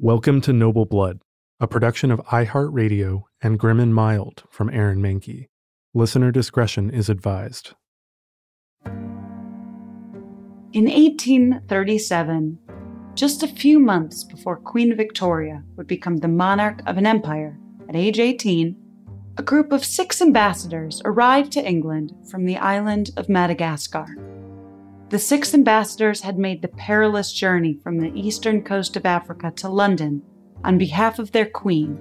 Welcome to Noble Blood, a production of iHeartRadio and Grim and Mild from Aaron Mahnke. Listener discretion is advised. In 1837, just a few months before Queen Victoria would become the monarch of an empire, at age 18, a group of six ambassadors arrived to England from the island of Madagascar. The six ambassadors had made the perilous journey from the eastern coast of Africa to London on behalf of their queen,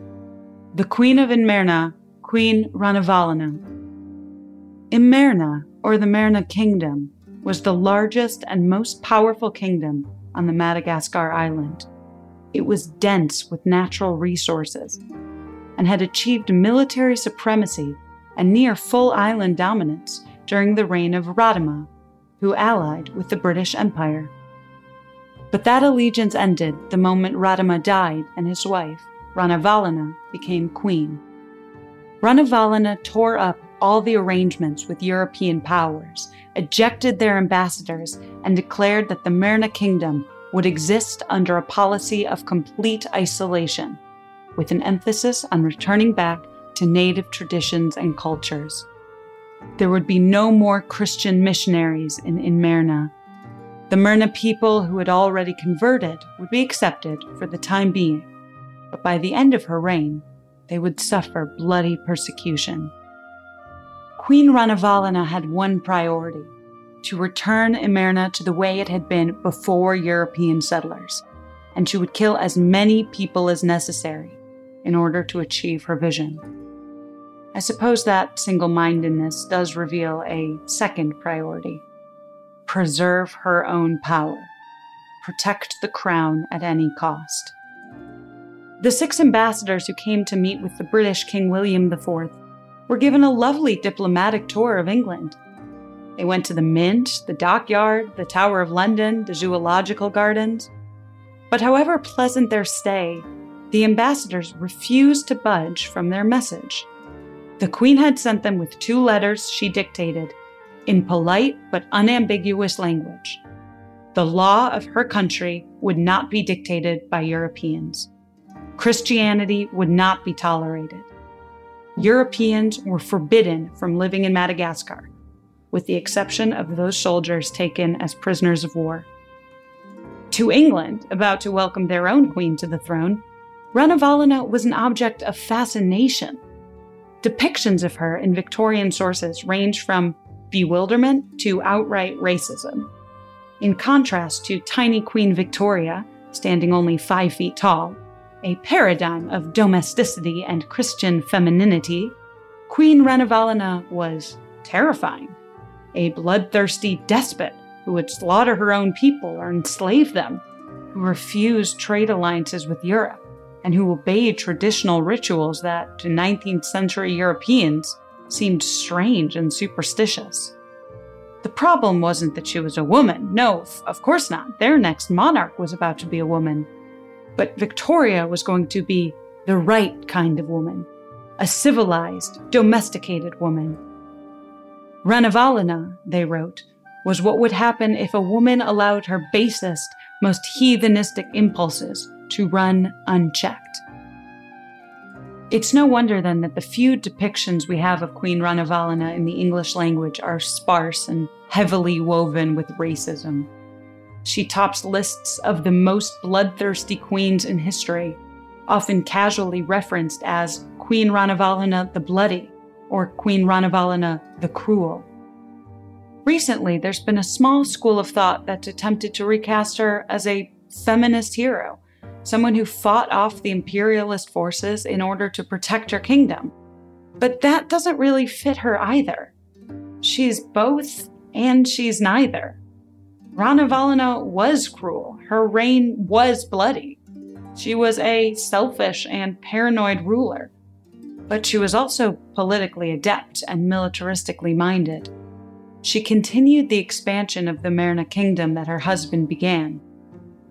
the Queen of Imerna, Queen Ranavalana. Imerna, or the Merna Kingdom, was the largest and most powerful kingdom on the Madagascar island. It was dense with natural resources and had achieved military supremacy and near full island dominance during the reign of Radama, who allied with the British Empire. But that allegiance ended the moment Radama died and his wife, Ranavalana, became queen. Ranavalana tore up all the arrangements with European powers, ejected their ambassadors, and declared that the Merna kingdom would exist under a policy of complete isolation, with an emphasis on returning back to native traditions and cultures. There would be no more Christian missionaries in Imerna. The Merna people who had already converted would be accepted for the time being, but by the end of her reign, they would suffer bloody persecution. Queen Ranavalana had one priority to return Imerna to the way it had been before European settlers, and she would kill as many people as necessary in order to achieve her vision. I suppose that single mindedness does reveal a second priority preserve her own power, protect the crown at any cost. The six ambassadors who came to meet with the British King William IV were given a lovely diplomatic tour of England. They went to the Mint, the Dockyard, the Tower of London, the Zoological Gardens. But however pleasant their stay, the ambassadors refused to budge from their message. The Queen had sent them with two letters she dictated in polite but unambiguous language. The law of her country would not be dictated by Europeans. Christianity would not be tolerated. Europeans were forbidden from living in Madagascar, with the exception of those soldiers taken as prisoners of war. To England, about to welcome their own queen to the throne, Ranavalana was an object of fascination. Depictions of her in Victorian sources range from bewilderment to outright racism. In contrast to tiny Queen Victoria, standing only five feet tall, a paradigm of domesticity and Christian femininity, Queen Ranavalana was terrifying. A bloodthirsty despot who would slaughter her own people or enslave them, who refused trade alliances with Europe, and who obeyed traditional rituals that to 19th century Europeans seemed strange and superstitious. The problem wasn't that she was a woman. No, of course not. Their next monarch was about to be a woman. But Victoria was going to be the right kind of woman, a civilized, domesticated woman. Ranavalana, they wrote, was what would happen if a woman allowed her basest, most heathenistic impulses to run unchecked. It's no wonder then that the few depictions we have of Queen Ranavalana in the English language are sparse and heavily woven with racism. She tops lists of the most bloodthirsty queens in history, often casually referenced as Queen Ranavalana the Bloody or Queen Ranavalana the Cruel. Recently, there's been a small school of thought that's attempted to recast her as a feminist hero someone who fought off the imperialist forces in order to protect her kingdom. But that doesn't really fit her either. She's both and she's neither. Ranavalana was cruel. Her reign was bloody. She was a selfish and paranoid ruler, but she was also politically adept and militaristically minded. She continued the expansion of the Merna kingdom that her husband began.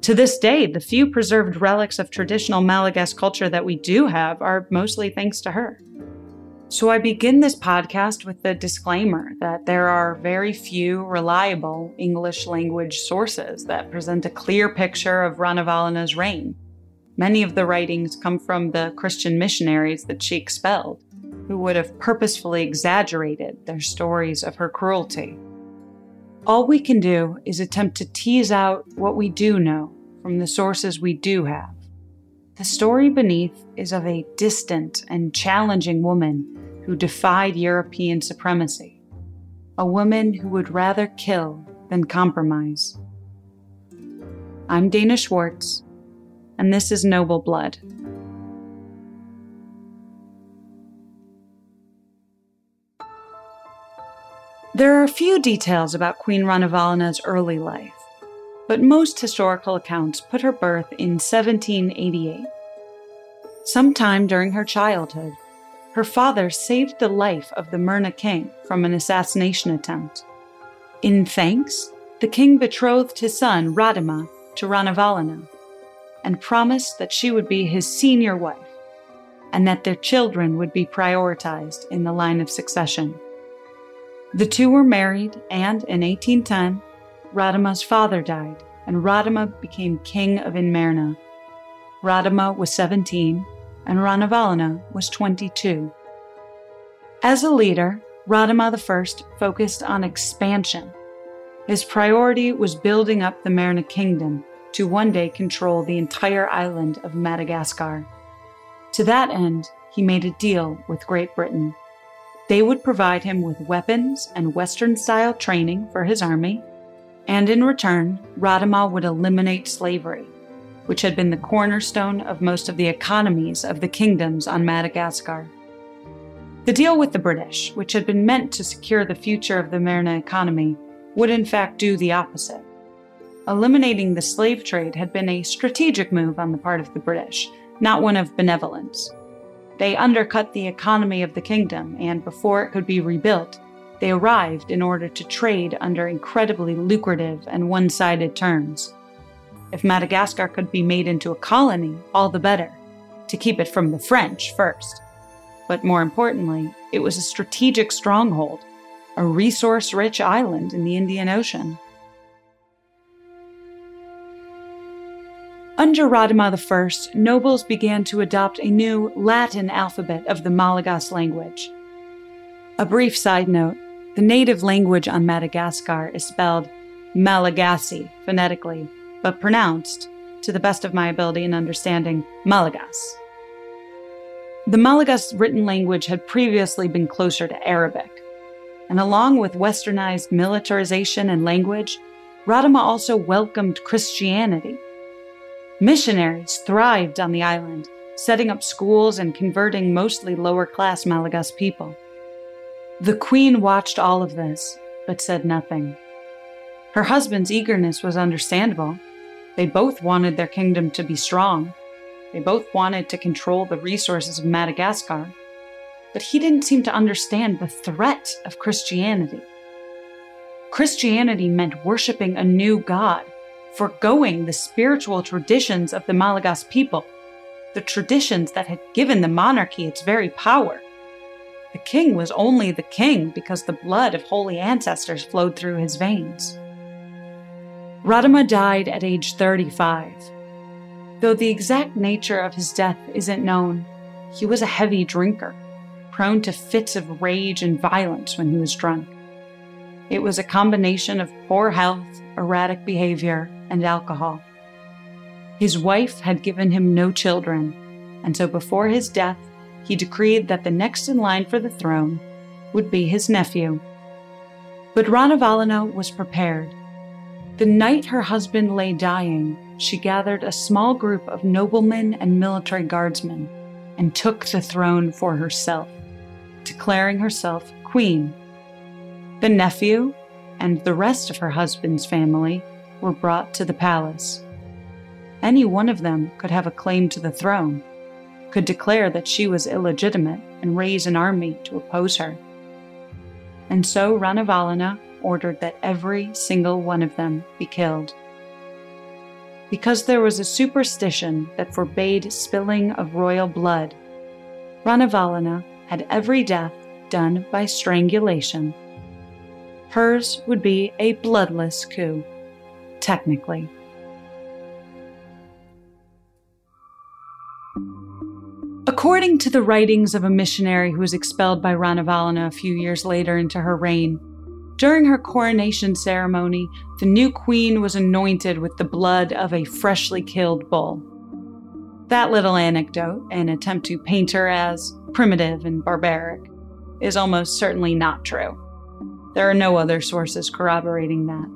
To this day, the few preserved relics of traditional Malagasy culture that we do have are mostly thanks to her. So I begin this podcast with the disclaimer that there are very few reliable English language sources that present a clear picture of Ranavalana's reign. Many of the writings come from the Christian missionaries that she expelled, who would have purposefully exaggerated their stories of her cruelty. All we can do is attempt to tease out what we do know from the sources we do have. The story beneath is of a distant and challenging woman who defied European supremacy, a woman who would rather kill than compromise. I'm Dana Schwartz, and this is Noble Blood. There are a few details about Queen Ranavalana's early life but most historical accounts put her birth in 1788. Sometime during her childhood, her father saved the life of the Merna king from an assassination attempt. In thanks, the king betrothed his son Radama to Ranavalana and promised that she would be his senior wife and that their children would be prioritized in the line of succession. The two were married, and in 1810, Radama's father died, and Radama became king of Imerna. Radama was 17, and Ranavalana was 22. As a leader, Radama I focused on expansion. His priority was building up the Merna kingdom to one day control the entire island of Madagascar. To that end, he made a deal with Great Britain. They would provide him with weapons and Western style training for his army and in return, Radama would eliminate slavery, which had been the cornerstone of most of the economies of the kingdoms on Madagascar. The deal with the British, which had been meant to secure the future of the Merna economy, would in fact do the opposite. Eliminating the slave trade had been a strategic move on the part of the British, not one of benevolence. They undercut the economy of the kingdom, and before it could be rebuilt, they arrived in order to trade under incredibly lucrative and one sided terms. If Madagascar could be made into a colony, all the better, to keep it from the French first. But more importantly, it was a strategic stronghold, a resource rich island in the Indian Ocean. Under Radama I, nobles began to adopt a new Latin alphabet of the Malagasy language. A brief side note the native language on Madagascar is spelled Malagasy phonetically, but pronounced, to the best of my ability and understanding, Malagas. The Malagas written language had previously been closer to Arabic, and along with westernized militarization and language, Radama also welcomed Christianity. Missionaries thrived on the island, setting up schools and converting mostly lower class Malagas people. The queen watched all of this, but said nothing. Her husband's eagerness was understandable. They both wanted their kingdom to be strong. They both wanted to control the resources of Madagascar. But he didn't seem to understand the threat of Christianity. Christianity meant worshiping a new God, foregoing the spiritual traditions of the Malagasy people, the traditions that had given the monarchy its very power. The king was only the king because the blood of holy ancestors flowed through his veins. Radama died at age 35. Though the exact nature of his death isn't known, he was a heavy drinker, prone to fits of rage and violence when he was drunk. It was a combination of poor health, erratic behavior, and alcohol. His wife had given him no children, and so before his death, he decreed that the next in line for the throne would be his nephew. But Ranavalana was prepared. The night her husband lay dying, she gathered a small group of noblemen and military guardsmen and took the throne for herself, declaring herself queen. The nephew and the rest of her husband's family were brought to the palace. Any one of them could have a claim to the throne, could declare that she was illegitimate and raise an army to oppose her. And so Ranavalana ordered that every single one of them be killed. Because there was a superstition that forbade spilling of royal blood, Ranavalana had every death done by strangulation. Hers would be a bloodless coup, technically. According to the writings of a missionary who was expelled by Ranavalana a few years later into her reign, during her coronation ceremony, the new queen was anointed with the blood of a freshly killed bull. That little anecdote, an attempt to paint her as primitive and barbaric, is almost certainly not true. There are no other sources corroborating that.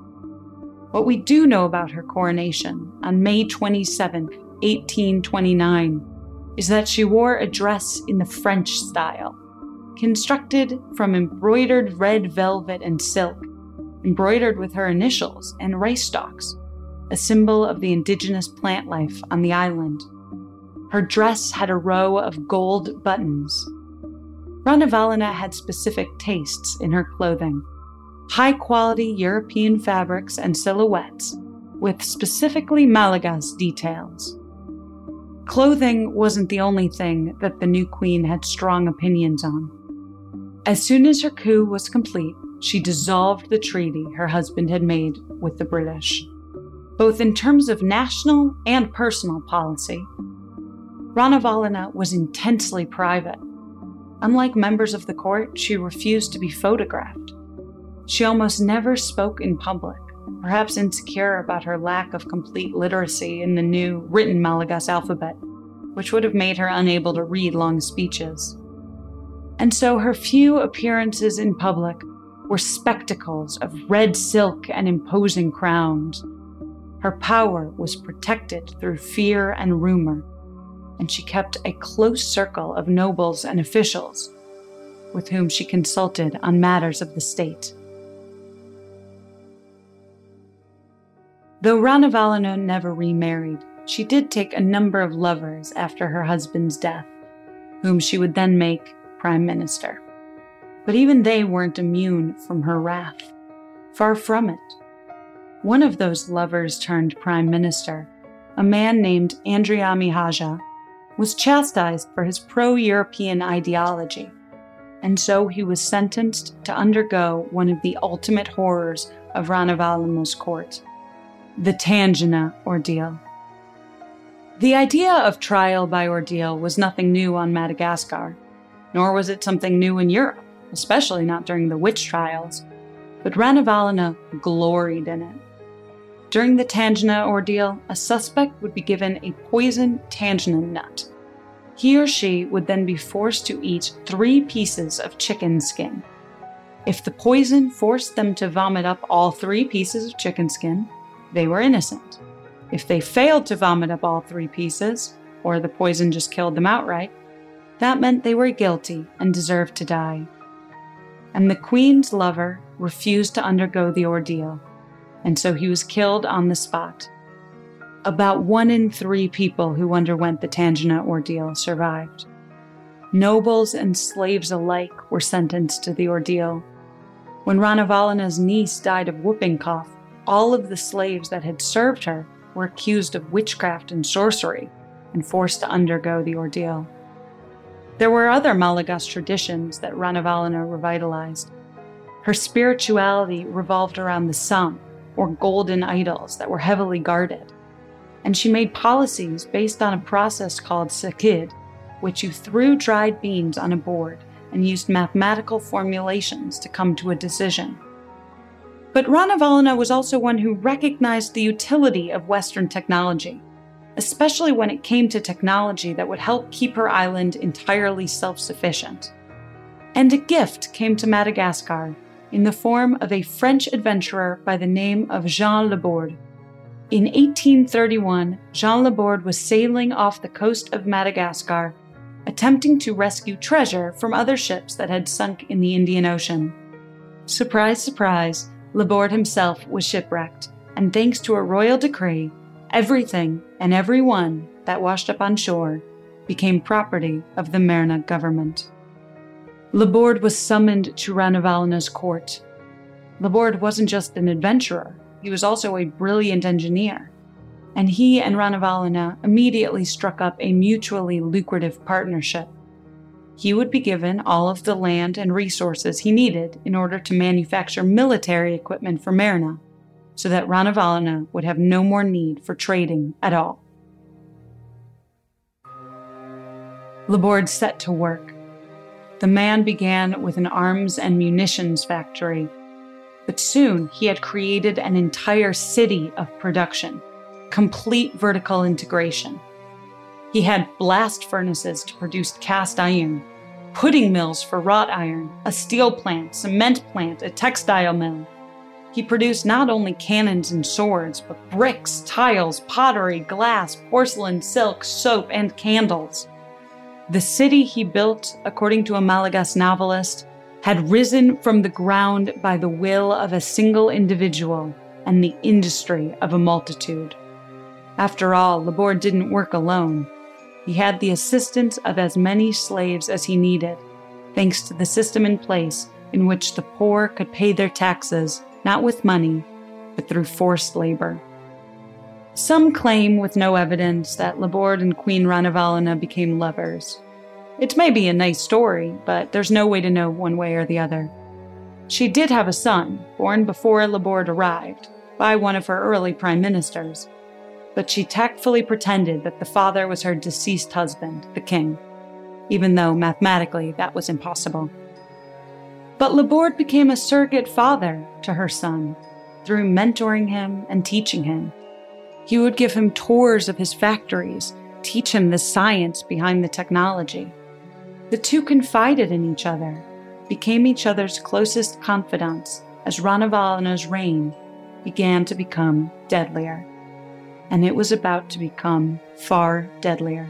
What we do know about her coronation on May 27, 1829, is that she wore a dress in the French style, constructed from embroidered red velvet and silk, embroidered with her initials and rice stalks, a symbol of the indigenous plant life on the island. Her dress had a row of gold buttons. Ranavalana had specific tastes in her clothing high quality European fabrics and silhouettes, with specifically Malaga's details. Clothing wasn't the only thing that the new queen had strong opinions on. As soon as her coup was complete, she dissolved the treaty her husband had made with the British, both in terms of national and personal policy. Ranavalana was intensely private. Unlike members of the court, she refused to be photographed. She almost never spoke in public, perhaps insecure about her lack of complete literacy in the new written Malagasy alphabet, which would have made her unable to read long speeches. And so her few appearances in public were spectacles of red silk and imposing crowns. Her power was protected through fear and rumor, and she kept a close circle of nobles and officials with whom she consulted on matters of the state. Though Ranavalana never remarried, she did take a number of lovers after her husband's death, whom she would then make prime minister. But even they weren't immune from her wrath. Far from it. One of those lovers turned prime minister, a man named Andriamihaja, was chastised for his pro European ideology, and so he was sentenced to undergo one of the ultimate horrors of Ranavalana's court the Tangina ordeal. The idea of trial by ordeal was nothing new on Madagascar, nor was it something new in Europe, especially not during the witch trials, but Ranavalana gloried in it. During the Tangina ordeal, a suspect would be given a poisoned tangerine nut. He or she would then be forced to eat three pieces of chicken skin. If the poison forced them to vomit up all three pieces of chicken skin, they were innocent. If they failed to vomit up all three pieces, or the poison just killed them outright, that meant they were guilty and deserved to die. And the queen's lover refused to undergo the ordeal, and so he was killed on the spot. About one in three people who underwent the Tangina ordeal survived. Nobles and slaves alike were sentenced to the ordeal. When Ranavalana's niece died of whooping cough, all of the slaves that had served her were accused of witchcraft and sorcery and forced to undergo the ordeal. There were other Malagasy traditions that Ranavalana revitalized. Her spirituality revolved around the sun, or golden idols that were heavily guarded. And she made policies based on a process called sikidy, which you threw dried beans on a board and used mathematical formulations to come to a decision. But Ranavalana was also one who recognized the utility of Western technology, especially when it came to technology that would help keep her island entirely self sufficient. And a gift came to Madagascar in the form of a French adventurer by the name of Jean Laborde. In 1831, Jean Laborde was sailing off the coast of Madagascar, attempting to rescue treasure from other ships that had sunk in the Indian Ocean. Surprise, surprise, Laborde himself was shipwrecked, and thanks to a royal decree, everything and everyone that washed up on shore became property of the Merna government. Laborde was summoned to Ranavalana's court. Laborde wasn't just an adventurer, he was also a brilliant engineer. And he and Ranavalana immediately struck up a mutually lucrative partnership. He would be given all of the land and resources he needed in order to manufacture military equipment for Merna, so that Ranavalana would have no more need for trading at all. Laborde set to work. The man began with an arms and munitions factory, but soon he had created an entire city of production, complete vertical integration. He had blast furnaces to produce cast iron, puddling mills for wrought iron, a steel plant, cement plant, a textile mill. He produced not only cannons and swords, but bricks, tiles, pottery, glass, porcelain, silk, soap, and candles. The city he built, according to a Malagasy novelist, had risen from the ground by the will of a single individual and the industry of a multitude. After all, Laborde didn't work alone. He had the assistance of as many slaves as he needed, thanks to the system in place in which the poor could pay their taxes not with money, but through forced labor. Some claim, with no evidence, that Laborde and Queen Ranavalana became lovers. It may be a nice story, but there's no way to know one way or the other. She did have a son, born before Laborde arrived, by one of her early prime ministers, but she tactfully pretended that the father was her deceased husband, the king, even though mathematically that was impossible. But Laborde became a surrogate father to her son through mentoring him and teaching him. He would give him tours of his factories, teach him the science behind the technology. The two confided in each other, became each other's closest confidants as Ranavalana's reign began to become deadlier. And it was about to become far deadlier.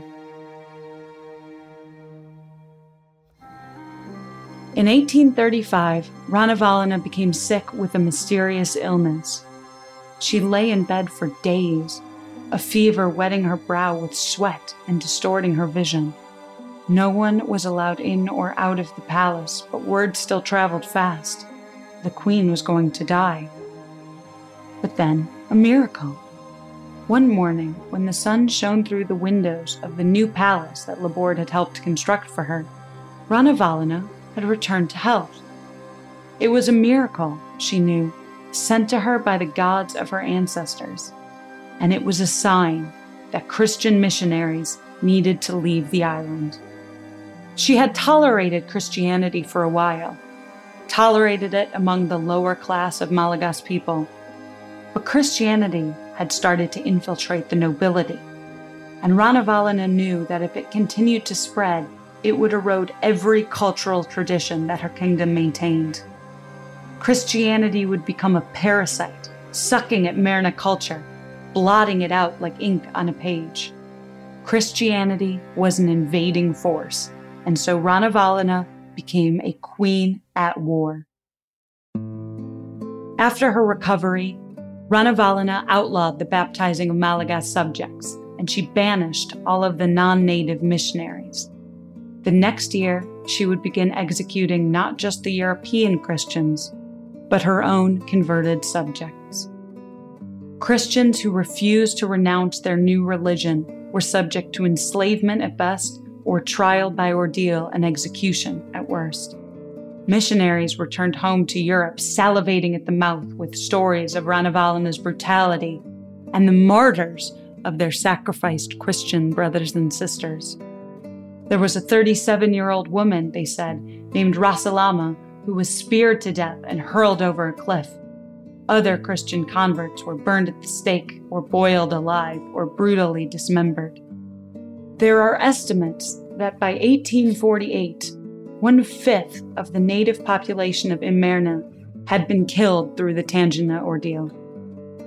In 1835, Ranavalana became sick with a mysterious illness. She lay in bed for days, a fever wetting her brow with sweat and distorting her vision. No one was allowed in or out of the palace, but word still traveled fast. The queen was going to die. But then, a miracle. One morning, when the sun shone through the windows of the new palace that Laborde had helped construct for her, Ranavalana had returned to health. It was a miracle, she knew, sent to her by the gods of her ancestors, and it was a sign that Christian missionaries needed to leave the island. She had tolerated Christianity for a while, tolerated it among the lower class of Malagasy people, but Christianity had started to infiltrate the nobility, and Ranavalana knew that if it continued to spread, it would erode every cultural tradition that her kingdom maintained. Christianity would become a parasite, sucking at Merna culture, blotting it out like ink on a page. Christianity was an invading force, and so Ranavalana became a queen at war. After her recovery, Ranavalana outlawed the baptizing of Malagasy subjects, and she banished all of the non native missionaries. The next year, she would begin executing not just the European Christians, but her own converted subjects. Christians who refused to renounce their new religion were subject to enslavement at best or trial by ordeal and execution at worst. Missionaries returned home to Europe salivating at the mouth with stories of Ranavalana's brutality and the martyrs of their sacrificed Christian brothers and sisters. There was a 37 year old woman, they said, named Rasalama, who was speared to death and hurled over a cliff. Other Christian converts were burned at the stake, or boiled alive, or brutally dismembered. There are estimates that by 1848, one fifth of the native population of Imerna had been killed through the Tangina ordeal.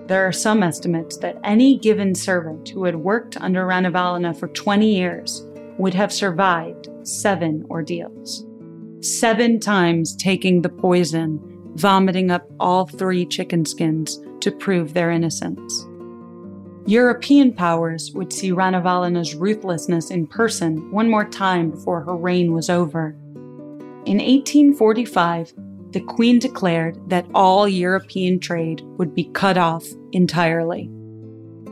There are some estimates that any given servant who had worked under Ranavalana for 20 years would have survived seven ordeals. Seven times taking the poison, vomiting up all three chicken skins to prove their innocence. European powers would see Ranavalana's ruthlessness in person one more time before her reign was over. In 1845, the Queen declared that all European trade would be cut off entirely.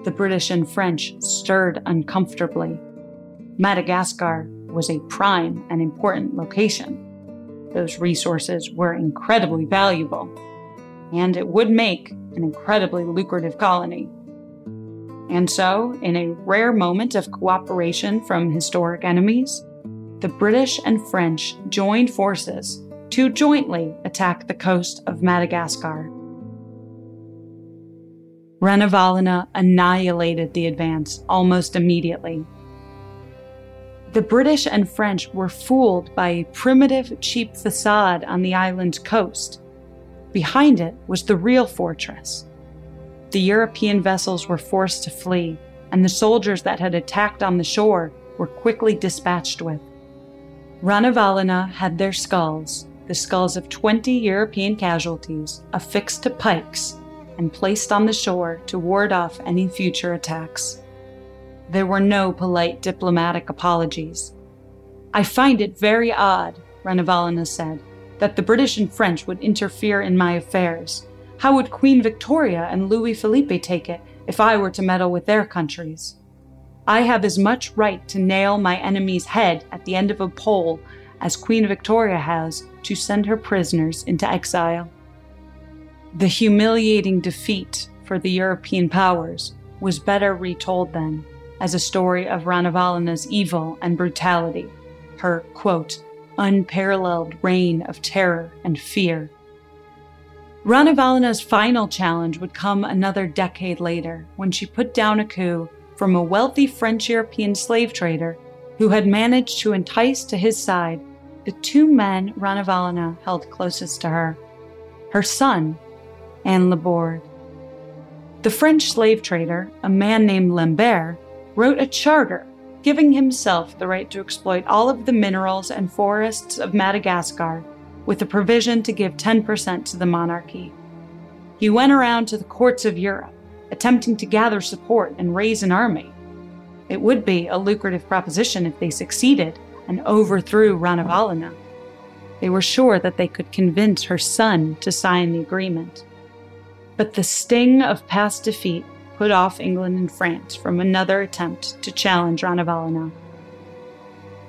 The British and French stirred uncomfortably. Madagascar was a prime and important location. Those resources were incredibly valuable, and it would make an incredibly lucrative colony. And so, in a rare moment of cooperation from historic enemies, the British and French joined forces to jointly attack the coast of Madagascar. Ranavalana annihilated the advance almost immediately. The British and French were fooled by a primitive, cheap facade on the island's coast. Behind it was the real fortress. The European vessels were forced to flee, and the soldiers that had attacked on the shore were quickly dispatched with. Ranavalana had their skulls, the skulls of 20 European casualties, affixed to pikes and placed on the shore to ward off any future attacks. There were no polite diplomatic apologies. I find it very odd, Ranavalana said, that the British and French would interfere in my affairs. How would Queen Victoria and Louis Philippe take it if I were to meddle with their countries? I have as much right to nail my enemy's head at the end of a pole as Queen Victoria has to send her prisoners into exile. The humiliating defeat for the European powers was better retold then as a story of Ranavalana's evil and brutality, her, quote, unparalleled reign of terror and fear. Ranavalana's final challenge would come another decade later when she put down a coup from a wealthy French European slave trader who had managed to entice to his side the two men Ranavalana held closest to her her son and Laborde. The French slave trader, a man named Lambert, wrote a charter giving himself the right to exploit all of the minerals and forests of Madagascar with the provision to give 10% to the monarchy. He went around to the courts of Europe, attempting to gather support and raise an army. It would be a lucrative proposition if they succeeded and overthrew Ranavalana. They were sure that they could convince her son to sign the agreement. But the sting of past defeat put off England and France from another attempt to challenge Ranavalana.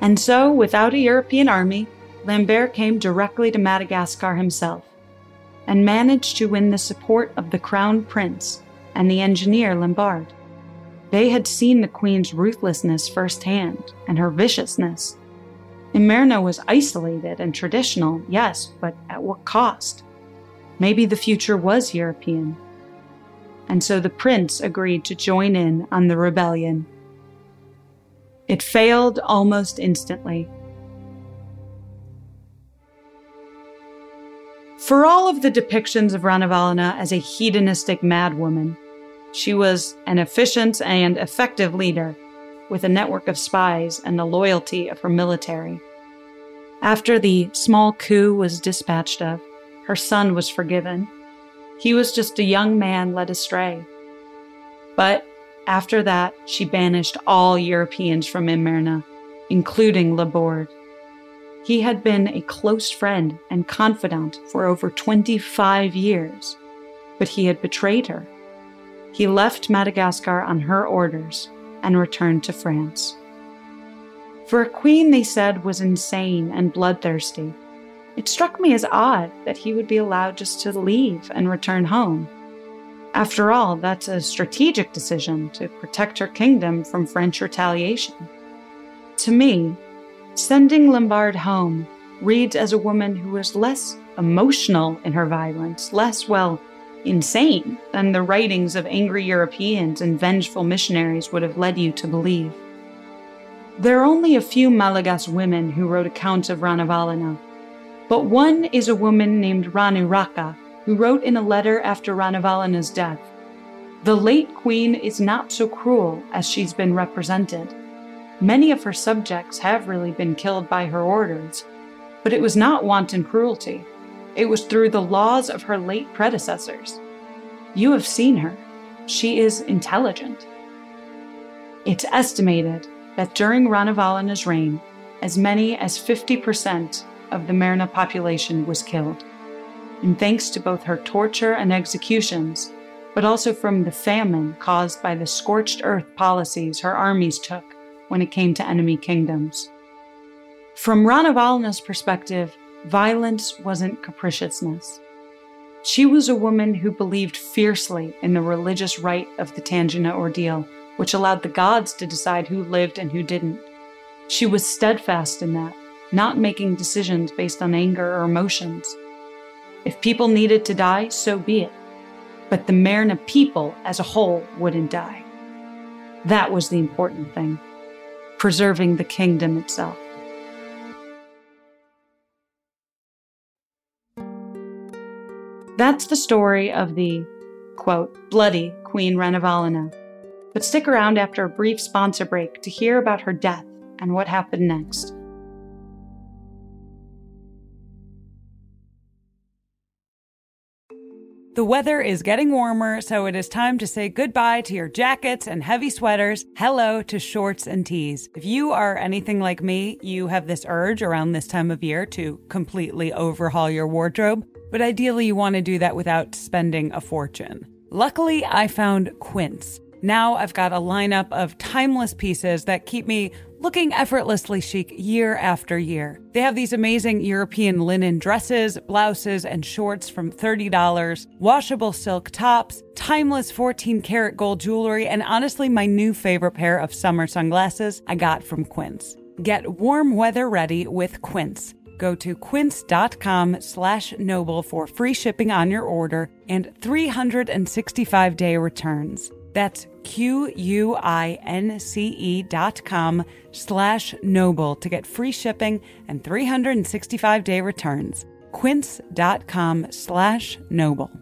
And so, without a European army, Lambert came directly to Madagascar himself and managed to win the support of the Crown Prince and the engineer Laborde. They had seen the Queen's ruthlessness firsthand and her viciousness. Imerna was isolated and traditional, yes, but at what cost? Maybe the future was European. And so the prince agreed to join in on the rebellion. It failed almost instantly. For all of the depictions of Ranavalana as a hedonistic madwoman, she was an efficient and effective leader with a network of spies and the loyalty of her military. After the small coup was dispatched of, her son was forgiven. He was just a young man led astray. But after that, she banished all Europeans from Imerna, including Laborde. He had been a close friend and confidant for over 25 years, but he had betrayed her. He left Madagascar on her orders and returned to France. For a queen they said was insane and bloodthirsty, it struck me as odd that he would be allowed just to leave and return home. After all, that's a strategic decision to protect her kingdom from French retaliation. To me, sending Laborde home reads as a woman who was less emotional in her violence, less, well, insane than the writings of angry Europeans and vengeful missionaries would have led you to believe. There are only a few Malagas women who wrote accounts of Ranavalana, but one is a woman named Rani Raka, who wrote in a letter after Ranavalana's death The late queen is not so cruel as she's been represented. Many of her subjects have really been killed by her orders, but it was not wanton cruelty. It was through the laws of her late predecessors. You have seen her. She is intelligent. It's estimated that during Ranavalana's reign, as many as 50% of the Merna population was killed. And thanks to both her torture and executions, but also from the famine caused by the scorched earth policies her armies took when it came to enemy kingdoms. From Ranavalana's perspective, violence wasn't capriciousness. She was a woman who believed fiercely in the religious rite of the Tangina ordeal, which allowed the gods to decide who lived and who didn't. She was steadfast in that, not making decisions based on anger or emotions. If people needed to die, so be it. But the Merna people as a whole wouldn't die. That was the important thing preserving the kingdom itself. That's the story of the, quote, bloody Queen Ranavalana. But stick around after a brief sponsor break to hear about her death and what happened next. The weather is getting warmer, so it is time to say goodbye to your jackets and heavy sweaters. Hello to shorts and tees. If you are anything like me, you have this urge around this time of year to completely overhaul your wardrobe, but ideally you want to do that without spending a fortune. Luckily, I found Quince. Now I've got a lineup of timeless pieces that keep me looking effortlessly chic year after year. They have these amazing European linen dresses, blouses, and shorts from $30, washable silk tops, timeless 14 karat gold jewelry, and honestly, my new favorite pair of summer sunglasses I got from Quince. Get warm weather ready with Quince. Go to quince.com slash noble for free shipping on your order and 365 day returns. That's Q-U-I-N-C-E dot com slash noble to get free shipping and 365 day returns. Quince.com slash noble.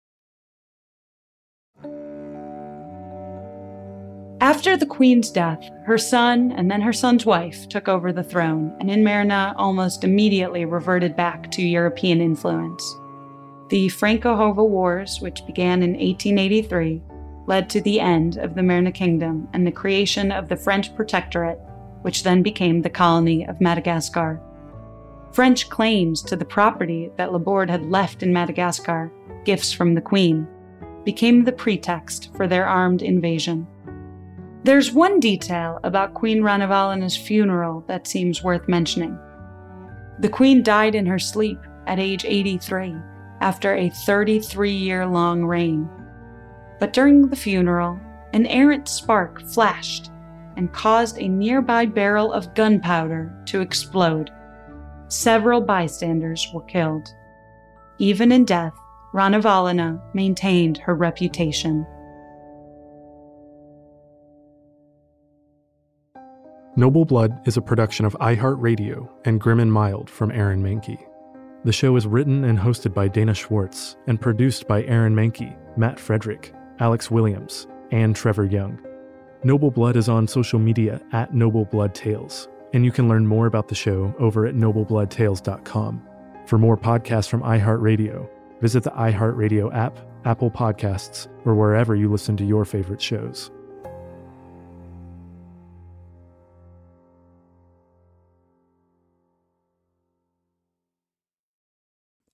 After the queen's death, her son and then her son's wife took over the throne, and in Merna almost immediately reverted back to European influence. The Franco-Hova Wars, which began in 1883, led to the end of the Merna Kingdom and the creation of the French Protectorate, which then became the colony of Madagascar. French claims to the property that Laborde had left in Madagascar, gifts from the Queen, became the pretext for their armed invasion. There's one detail about Queen Ranavalana's funeral that seems worth mentioning. The Queen died in her sleep at age 83 after a 33 year long reign. But during the funeral, an errant spark flashed and caused a nearby barrel of gunpowder to explode. Several bystanders were killed. Even in death, Ranavalana maintained her reputation. Noble Blood is a production of iHeartRadio and Grim and Mild from Aaron Mahnke. The show is written and hosted by Dana Schwartz and produced by Aaron Mahnke, Matt Frederick, Alex Williams, and Trevor Young. Noble Blood is on social media at Noble Blood Tales, and you can learn more about the show over at noblebloodtales.com. For more podcasts from iHeartRadio, visit the iHeartRadio app, Apple Podcasts, or wherever you listen to your favorite shows.